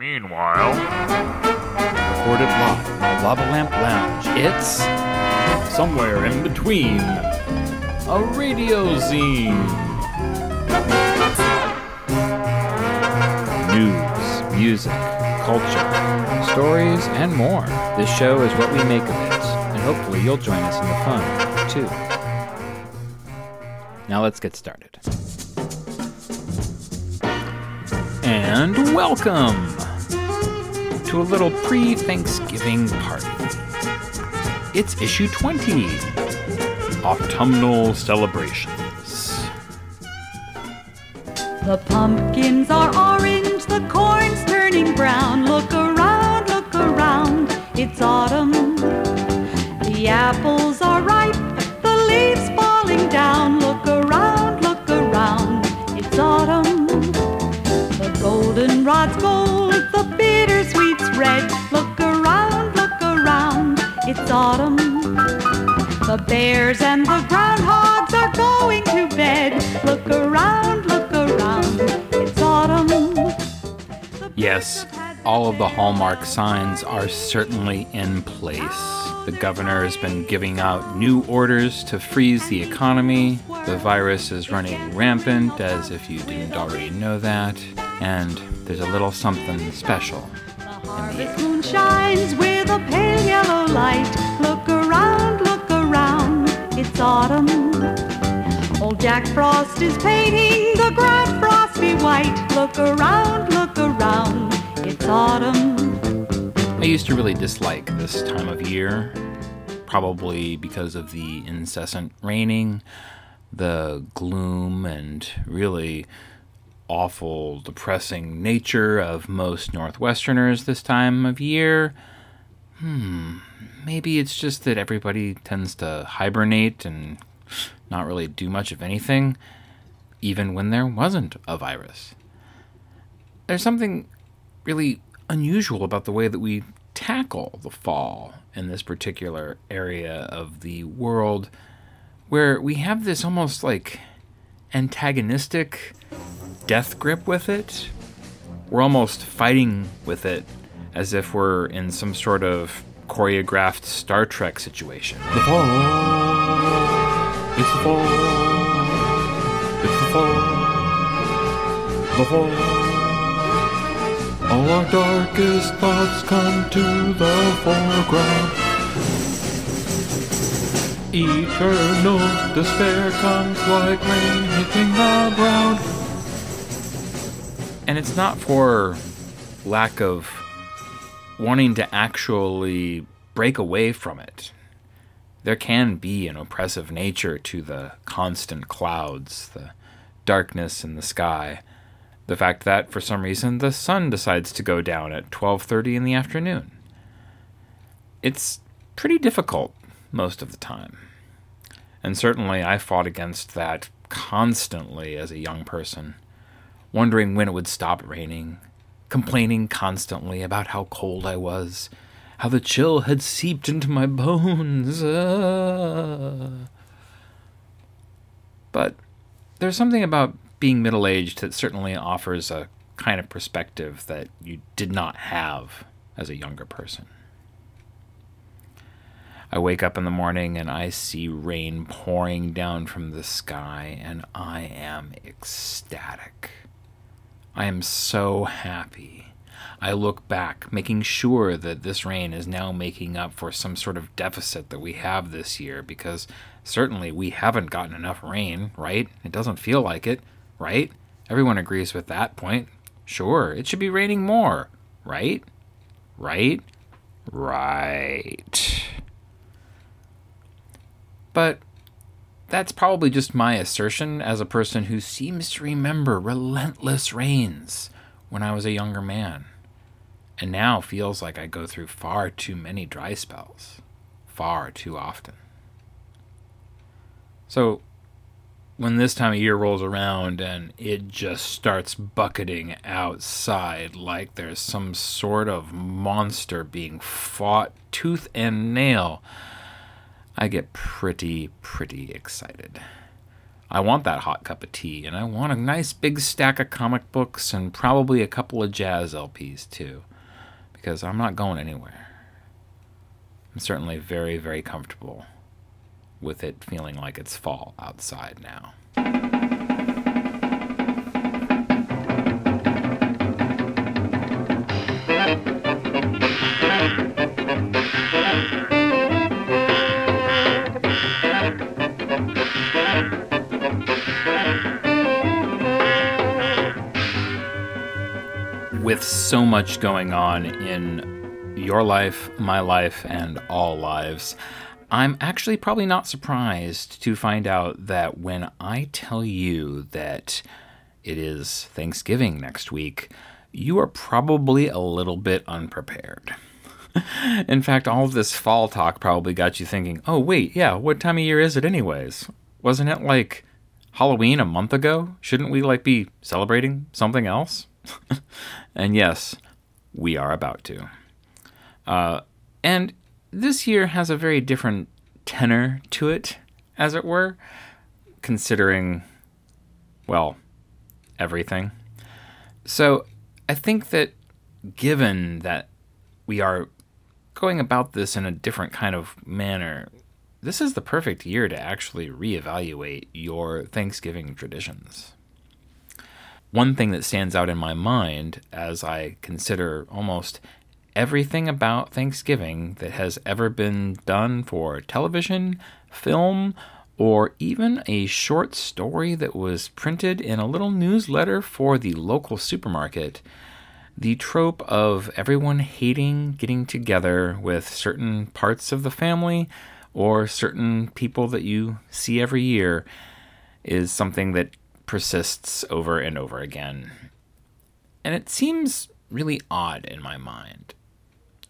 Meanwhile, recorded live from the Lava Lamp Lounge. It's somewhere in between a radio zine. News, music, culture, stories, and more. This show is what we make of it, and hopefully you'll join us in the fun, too. Now let's get started. And welcome to a little pre Thanksgiving party. It's issue 20 Autumnal Celebrations. The pumpkins are orange, the corn's turning brown. Look around, look around, it's autumn. The apples are ripe, the leaves falling down. Look around, look around, it's autumn. The goldenrod's gold, The bears and the groundhogs are going to bed. Look around, look around, it's autumn. Yes, birds have had all of the hallmark signs are certainly in place. The governor has been giving out new orders to freeze the economy. The virus is running rampant, as if you didn't already know that. And there's a little something special the Harvest moon shines with a pale yellow light. Jack Frost is painting the ground frosty white. Look around, look around, it's autumn. I used to really dislike this time of year, probably because of the incessant raining, the gloom, and really awful, depressing nature of most Northwesterners this time of year. Hmm, maybe it's just that everybody tends to hibernate and not really do much of anything, even when there wasn't a virus. There's something really unusual about the way that we tackle the fall in this particular area of the world, where we have this almost like antagonistic death grip with it. We're almost fighting with it as if we're in some sort of choreographed Star Trek situation. The fall. It's the fall. It's the fall. The fall. All our darkest thoughts come to the foreground. Eternal despair comes like rain hitting the ground. And it's not for lack of wanting to actually break away from it. There can be an oppressive nature to the constant clouds, the darkness in the sky, the fact that for some reason the sun decides to go down at 12:30 in the afternoon. It's pretty difficult most of the time. And certainly I fought against that constantly as a young person wondering when it would stop raining, complaining constantly about how cold I was, how the chill had seeped into my bones. ah. But there's something about being middle aged that certainly offers a kind of perspective that you did not have as a younger person. I wake up in the morning and I see rain pouring down from the sky, and I am ecstatic. I am so happy. I look back, making sure that this rain is now making up for some sort of deficit that we have this year, because certainly we haven't gotten enough rain, right? It doesn't feel like it, right? Everyone agrees with that point. Sure, it should be raining more, right? Right? Right. But that's probably just my assertion as a person who seems to remember relentless rains when I was a younger man, and now feels like I go through far too many dry spells, far too often. So, when this time of year rolls around and it just starts bucketing outside like there's some sort of monster being fought tooth and nail, I get pretty, pretty excited. I want that hot cup of tea, and I want a nice big stack of comic books and probably a couple of jazz LPs too, because I'm not going anywhere. I'm certainly very, very comfortable with it feeling like it's fall outside now. With so much going on in your life, my life, and all lives, I'm actually probably not surprised to find out that when I tell you that it is Thanksgiving next week, you are probably a little bit unprepared. In fact, all of this fall talk probably got you thinking, oh, wait, yeah, what time of year is it, anyways? Wasn't it like Halloween a month ago? Shouldn't we like be celebrating something else? and yes, we are about to. Uh, and this year has a very different tenor to it, as it were, considering, well, everything. So I think that given that we are going about this in a different kind of manner, this is the perfect year to actually reevaluate your Thanksgiving traditions. One thing that stands out in my mind as I consider almost everything about Thanksgiving that has ever been done for television, film, or even a short story that was printed in a little newsletter for the local supermarket. The trope of everyone hating getting together with certain parts of the family or certain people that you see every year is something that persists over and over again. And it seems really odd in my mind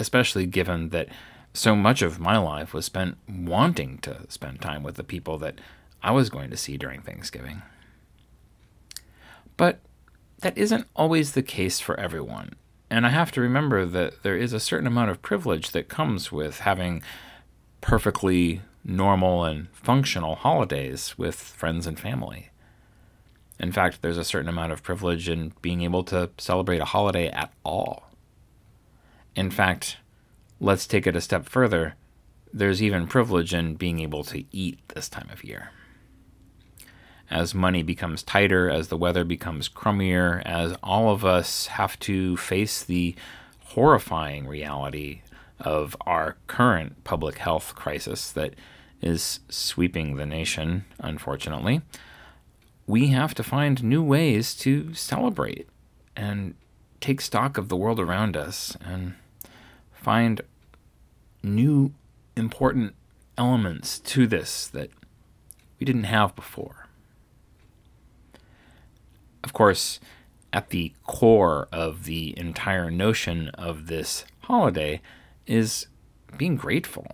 especially given that so much of my life was spent wanting to spend time with the people that I was going to see during Thanksgiving. But that isn't always the case for everyone. And I have to remember that there is a certain amount of privilege that comes with having perfectly normal and functional holidays with friends and family. In fact, there's a certain amount of privilege in being able to celebrate a holiday at all. In fact, let's take it a step further. There's even privilege in being able to eat this time of year. As money becomes tighter, as the weather becomes crummier, as all of us have to face the horrifying reality of our current public health crisis that is sweeping the nation, unfortunately, we have to find new ways to celebrate and take stock of the world around us and find new important elements to this that we didn't have before. Of course, at the core of the entire notion of this holiday is being grateful.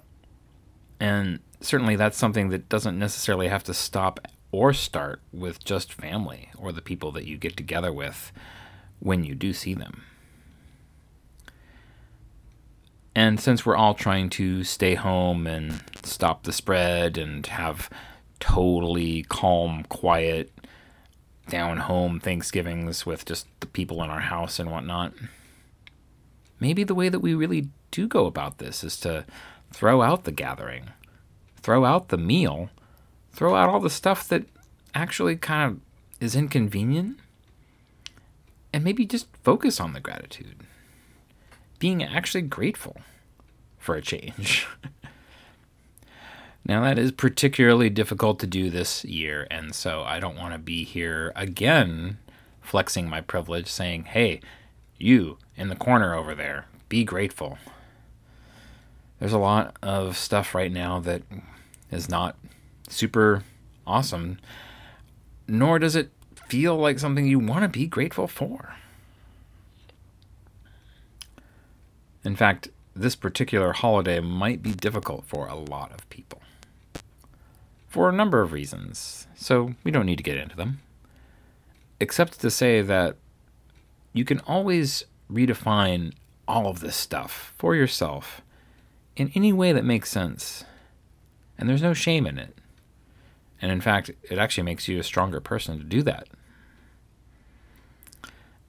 And certainly that's something that doesn't necessarily have to stop or start with just family or the people that you get together with when you do see them. And since we're all trying to stay home and stop the spread and have totally calm, quiet, down home Thanksgivings with just the people in our house and whatnot, maybe the way that we really do go about this is to throw out the gathering, throw out the meal, throw out all the stuff that actually kind of is inconvenient, and maybe just focus on the gratitude being actually grateful for a change. now, that is particularly difficult to do this year, and so I don't want to be here again flexing my privilege saying, hey, you in the corner over there, be grateful. There's a lot of stuff right now that is not super awesome, nor does it feel like something you want to be grateful for. In fact, this particular holiday might be difficult for a lot of people. For a number of reasons, so we don't need to get into them. Except to say that you can always redefine all of this stuff for yourself in any way that makes sense. And there's no shame in it. And in fact, it actually makes you a stronger person to do that.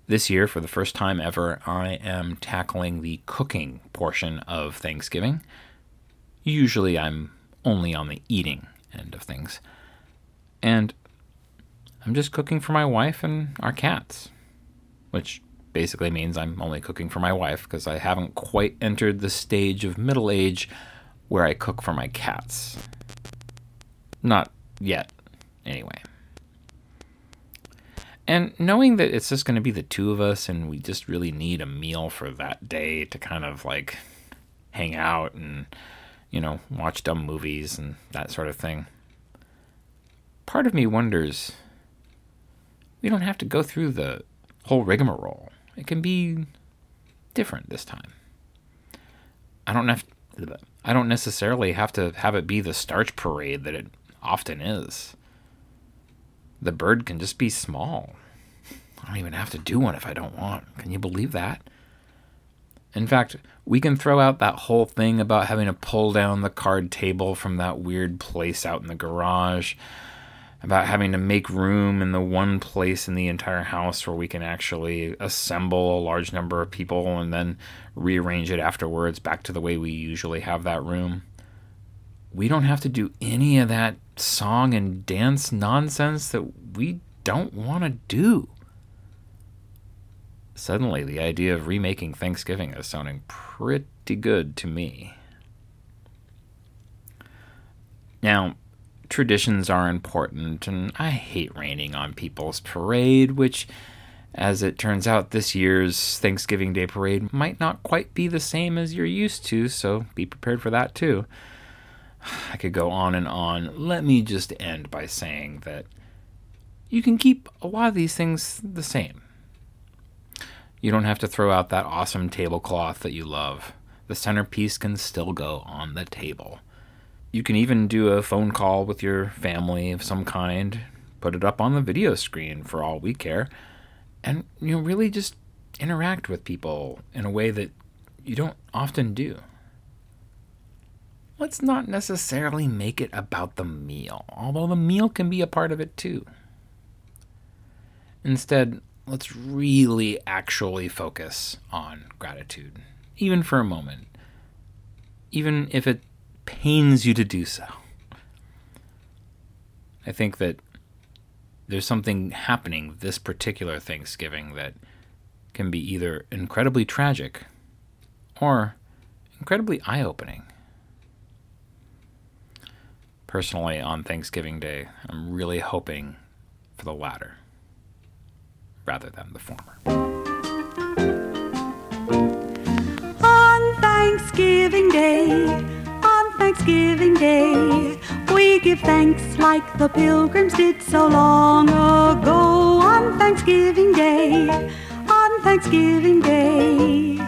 This year, for the first time ever, I am tackling the cooking portion of Thanksgiving. Usually, I'm only on the eating end of things. And I'm just cooking for my wife and our cats, which basically means I'm only cooking for my wife because I haven't quite entered the stage of middle age where I cook for my cats. Not yet, anyway. And knowing that it's just going to be the two of us and we just really need a meal for that day to kind of like hang out and, you know, watch dumb movies and that sort of thing. Part of me wonders we don't have to go through the whole rigmarole. It can be different this time. I don't have I don't necessarily have to have it be the starch parade that it often is. The bird can just be small. I don't even have to do one if I don't want. Can you believe that? In fact, we can throw out that whole thing about having to pull down the card table from that weird place out in the garage, about having to make room in the one place in the entire house where we can actually assemble a large number of people and then rearrange it afterwards back to the way we usually have that room. We don't have to do any of that song and dance nonsense that we don't want to do. Suddenly, the idea of remaking Thanksgiving is sounding pretty good to me. Now, traditions are important, and I hate raining on people's parade, which, as it turns out, this year's Thanksgiving Day parade might not quite be the same as you're used to, so be prepared for that too. I could go on and on. Let me just end by saying that you can keep a lot of these things the same. You don't have to throw out that awesome tablecloth that you love. The centerpiece can still go on the table. You can even do a phone call with your family of some kind, put it up on the video screen for all we care, and you know, really just interact with people in a way that you don't often do let's not necessarily make it about the meal, although the meal can be a part of it too. Instead, let's really actually focus on gratitude, even for a moment, even if it pains you to do so. I think that there's something happening this particular Thanksgiving that can be either incredibly tragic or incredibly eye opening personally on Thanksgiving Day. I'm really hoping for the latter rather than the former. On Thanksgiving Day, on Thanksgiving Day, we give thanks like the pilgrims did so long ago. On Thanksgiving Day, on Thanksgiving Day,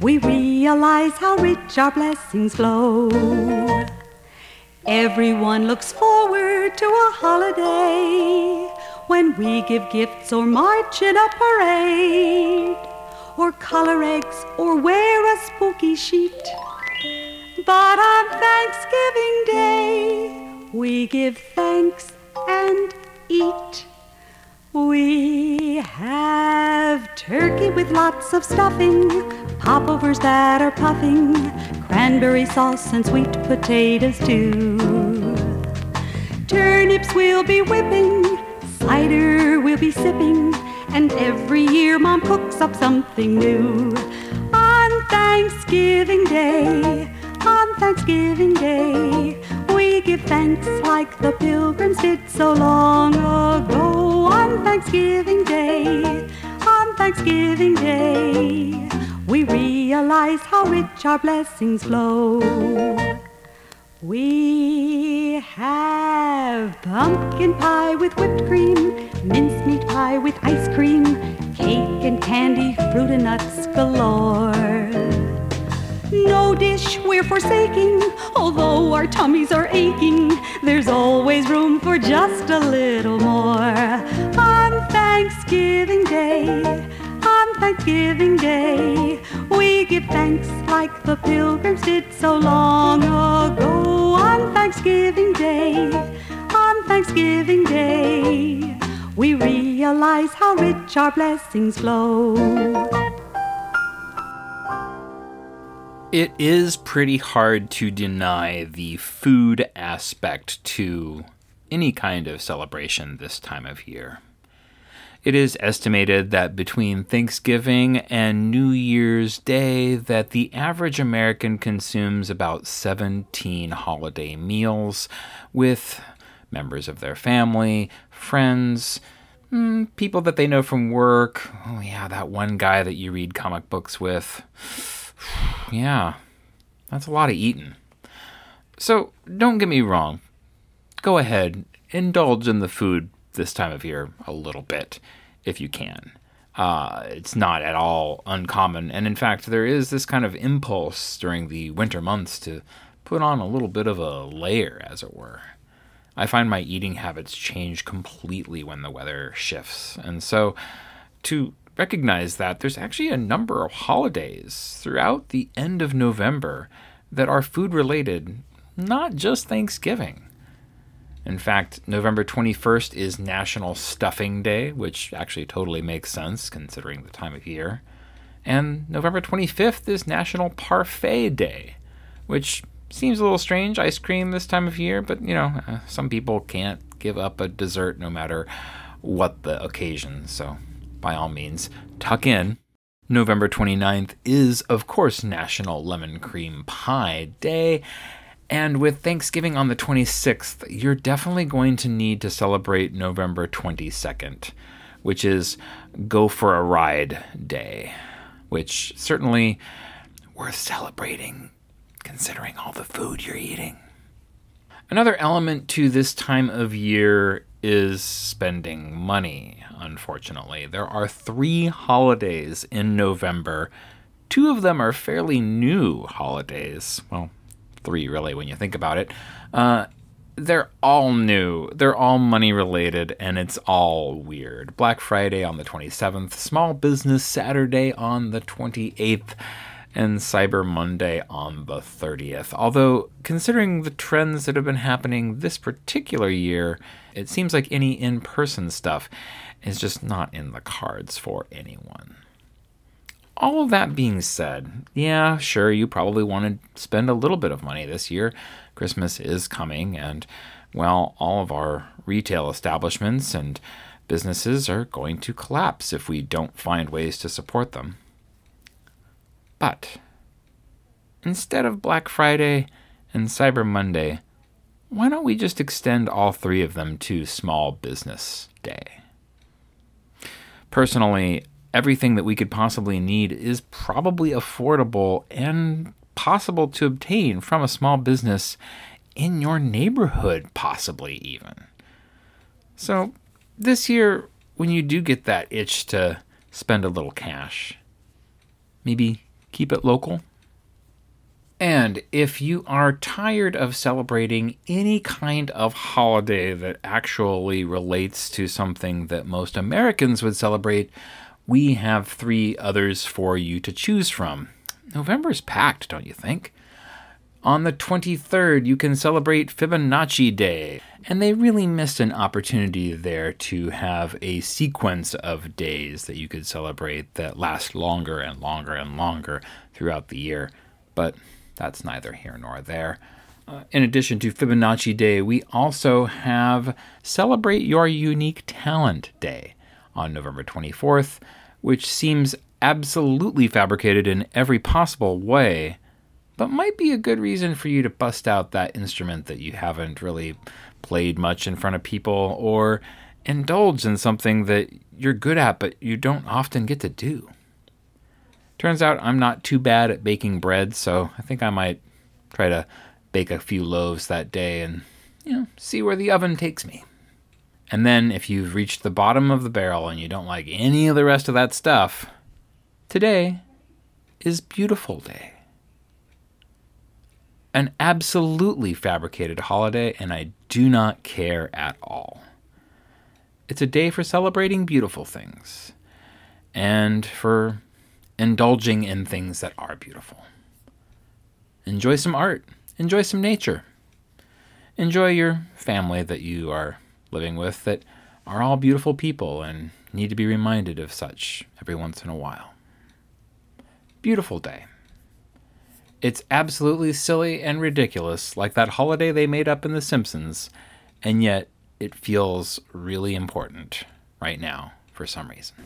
we realize how rich our blessings flow. Everyone looks forward to a holiday when we give gifts or march in a parade or color eggs or wear a spooky sheet. But on Thanksgiving Day, we give thanks and eat. We have turkey with lots of stuffing, popovers that are puffing, cranberry sauce and sweet potatoes too. Turnips we'll be whipping, cider we'll be sipping, and every year Mom cooks up something new. On Thanksgiving Day, on Thanksgiving Day, we give thanks like the pilgrims did so long ago. On Thanksgiving Day, on Thanksgiving Day, we realize how rich our blessings flow. We have pumpkin pie with whipped cream, mincemeat pie with ice cream, cake and candy, fruit and nuts galore. No dish we're forsaking, although our tummies are aching. There's always room for just a little more. On Thanksgiving Day, on Thanksgiving Day, we give thanks like the pilgrims did so long ago. On Thanksgiving Day, on Thanksgiving Day, we realize how rich our blessings flow. It is pretty hard to deny the food aspect to any kind of celebration this time of year. It is estimated that between Thanksgiving and New Year's Day that the average American consumes about 17 holiday meals with members of their family, friends, mm, people that they know from work. Oh yeah, that one guy that you read comic books with. yeah. That's a lot of eating. So, don't get me wrong. Go ahead, indulge in the food this time of year a little bit if you can. Uh, it's not at all uncommon. And in fact, there is this kind of impulse during the winter months to put on a little bit of a layer, as it were. I find my eating habits change completely when the weather shifts. And so, to recognize that, there's actually a number of holidays throughout the end of November that are food related, not just Thanksgiving. In fact, November 21st is National Stuffing Day, which actually totally makes sense considering the time of year. And November 25th is National Parfait Day, which seems a little strange, ice cream this time of year, but you know, uh, some people can't give up a dessert no matter what the occasion, so by all means, tuck in. November 29th is, of course, National Lemon Cream Pie Day, and with Thanksgiving on the 26th, you're definitely going to need to celebrate November 22nd, which is Go for a Ride Day, which certainly worth celebrating considering all the food you're eating. Another element to this time of year is spending money, unfortunately. There are three holidays in November. Two of them are fairly new holidays. Well, three really when you think about it. Uh, they're all new. They're all money related, and it's all weird. Black Friday on the 27th, Small Business Saturday on the 28th, and Cyber Monday on the 30th. Although, considering the trends that have been happening this particular year, it seems like any in person stuff is just not in the cards for anyone all of that being said, yeah, sure, you probably want to spend a little bit of money this year. Christmas is coming, and well, all of our retail establishments and businesses are going to collapse if we don't find ways to support them. But instead of Black Friday and Cyber Monday, why don't we just extend all three of them to Small Business Day? Personally, everything that we could possibly need is probably affordable and possible to obtain from a small business in your neighborhood, possibly even. So, this year, when you do get that itch to spend a little cash, maybe keep it local. And if you are tired of celebrating any kind of holiday that actually relates to something that most Americans would celebrate, we have three others for you to choose from. November's packed, don't you think? On the 23rd, you can celebrate Fibonacci Day, and they really missed an opportunity there to have a sequence of days that you could celebrate that last longer and longer and longer throughout the year. But that's neither here nor there. Uh, in addition to Fibonacci Day, we also have Celebrate Your Unique Talent Day on November 24th which seems absolutely fabricated in every possible way, but might be a good reason for you to bust out that instrument that you haven't really played much in front of people or indulge in something that you're good at but you don't often get to do. Turns out I'm not too bad at baking bread, so I think I might try to bake a few loaves that day and you know, see where the oven takes me. And then, if you've reached the bottom of the barrel and you don't like any of the rest of that stuff, today is Beautiful Day. An absolutely fabricated holiday, and I do not care at all. It's a day for celebrating beautiful things and for indulging in things that are beautiful. Enjoy some art, enjoy some nature, enjoy your family that you are living with that are all beautiful people and need to be reminded of such every once in a while. Beautiful day. It's absolutely silly and ridiculous, like that holiday they made up in The Simpsons, and yet it feels really important right now for some reason.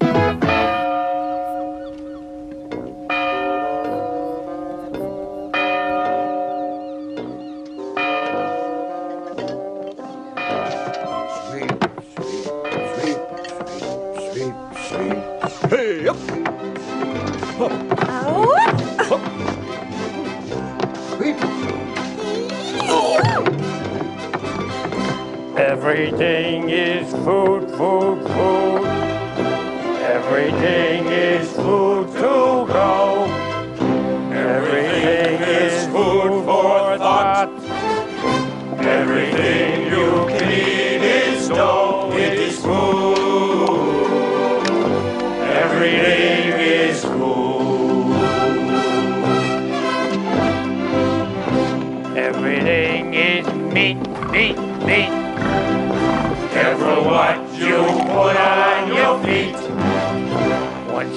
Everything is food, food, food. Everything is food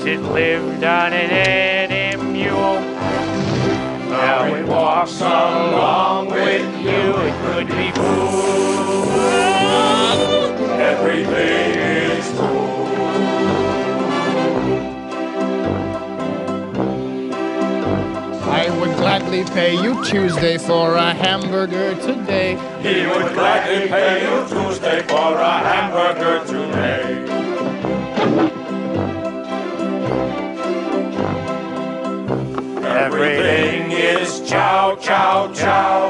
it lived on an animal. Now it walks along with you. It could be food. Everything is food. I would gladly pay you Tuesday for a hamburger today. He would gladly pay you Tuesday for a hamburger today. Everything is chow, chow, chow.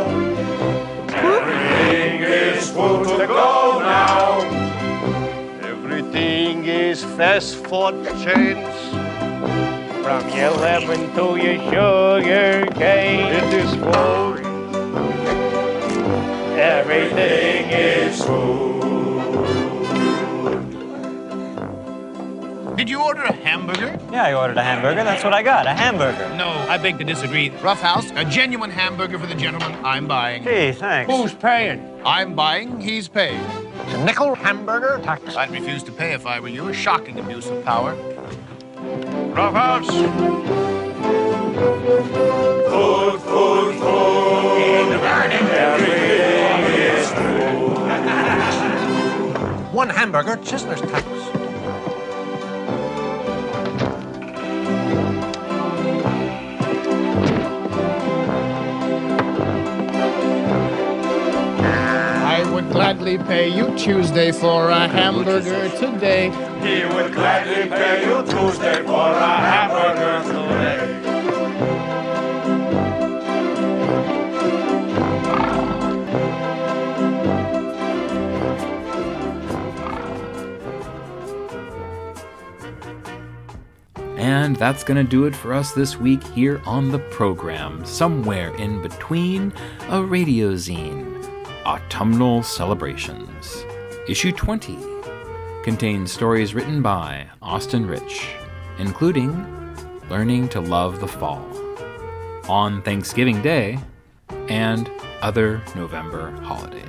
Everything is full to go now. Everything is fast food chains. From your lemon to your sugar cane. It is food. Everything is food. Did you order a hamburger? Yeah, I ordered a hamburger. That's what I got. A hamburger. No, I beg to disagree. Rough House, a genuine hamburger for the gentleman. I'm buying. Gee, thanks. Who's paying? I'm buying, he's paying. It's a nickel hamburger? Tax. I'd refuse to pay if I were you. A shocking abuse of power. Roughhouse. Food, food, food. In the burning everything is food. One hamburger, Chisler's tax. Gladly pay you Tuesday for a hamburger today. He would gladly pay you Tuesday for a hamburger today. And that's going to do it for us this week here on the program, somewhere in between a radio zine. Autumnal Celebrations. Issue 20 contains stories written by Austin Rich, including Learning to Love the Fall, On Thanksgiving Day, and other November holidays.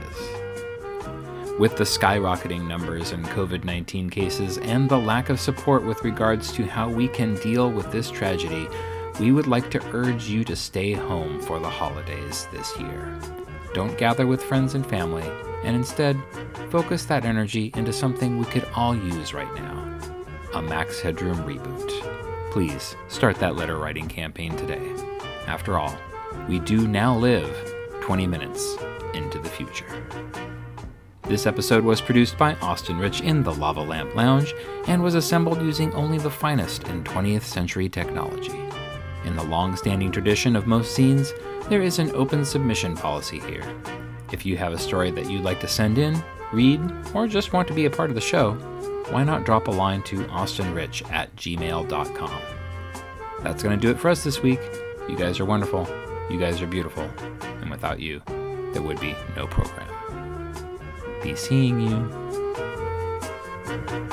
With the skyrocketing numbers in COVID 19 cases and the lack of support with regards to how we can deal with this tragedy, we would like to urge you to stay home for the holidays this year. Don't gather with friends and family, and instead, focus that energy into something we could all use right now a Max Headroom reboot. Please start that letter writing campaign today. After all, we do now live 20 minutes into the future. This episode was produced by Austin Rich in the Lava Lamp Lounge and was assembled using only the finest in 20th century technology. In the long standing tradition of most zines, there is an open submission policy here. If you have a story that you'd like to send in, read, or just want to be a part of the show, why not drop a line to austinrich at gmail.com. That's going to do it for us this week. You guys are wonderful. You guys are beautiful. And without you, there would be no program. Be seeing you.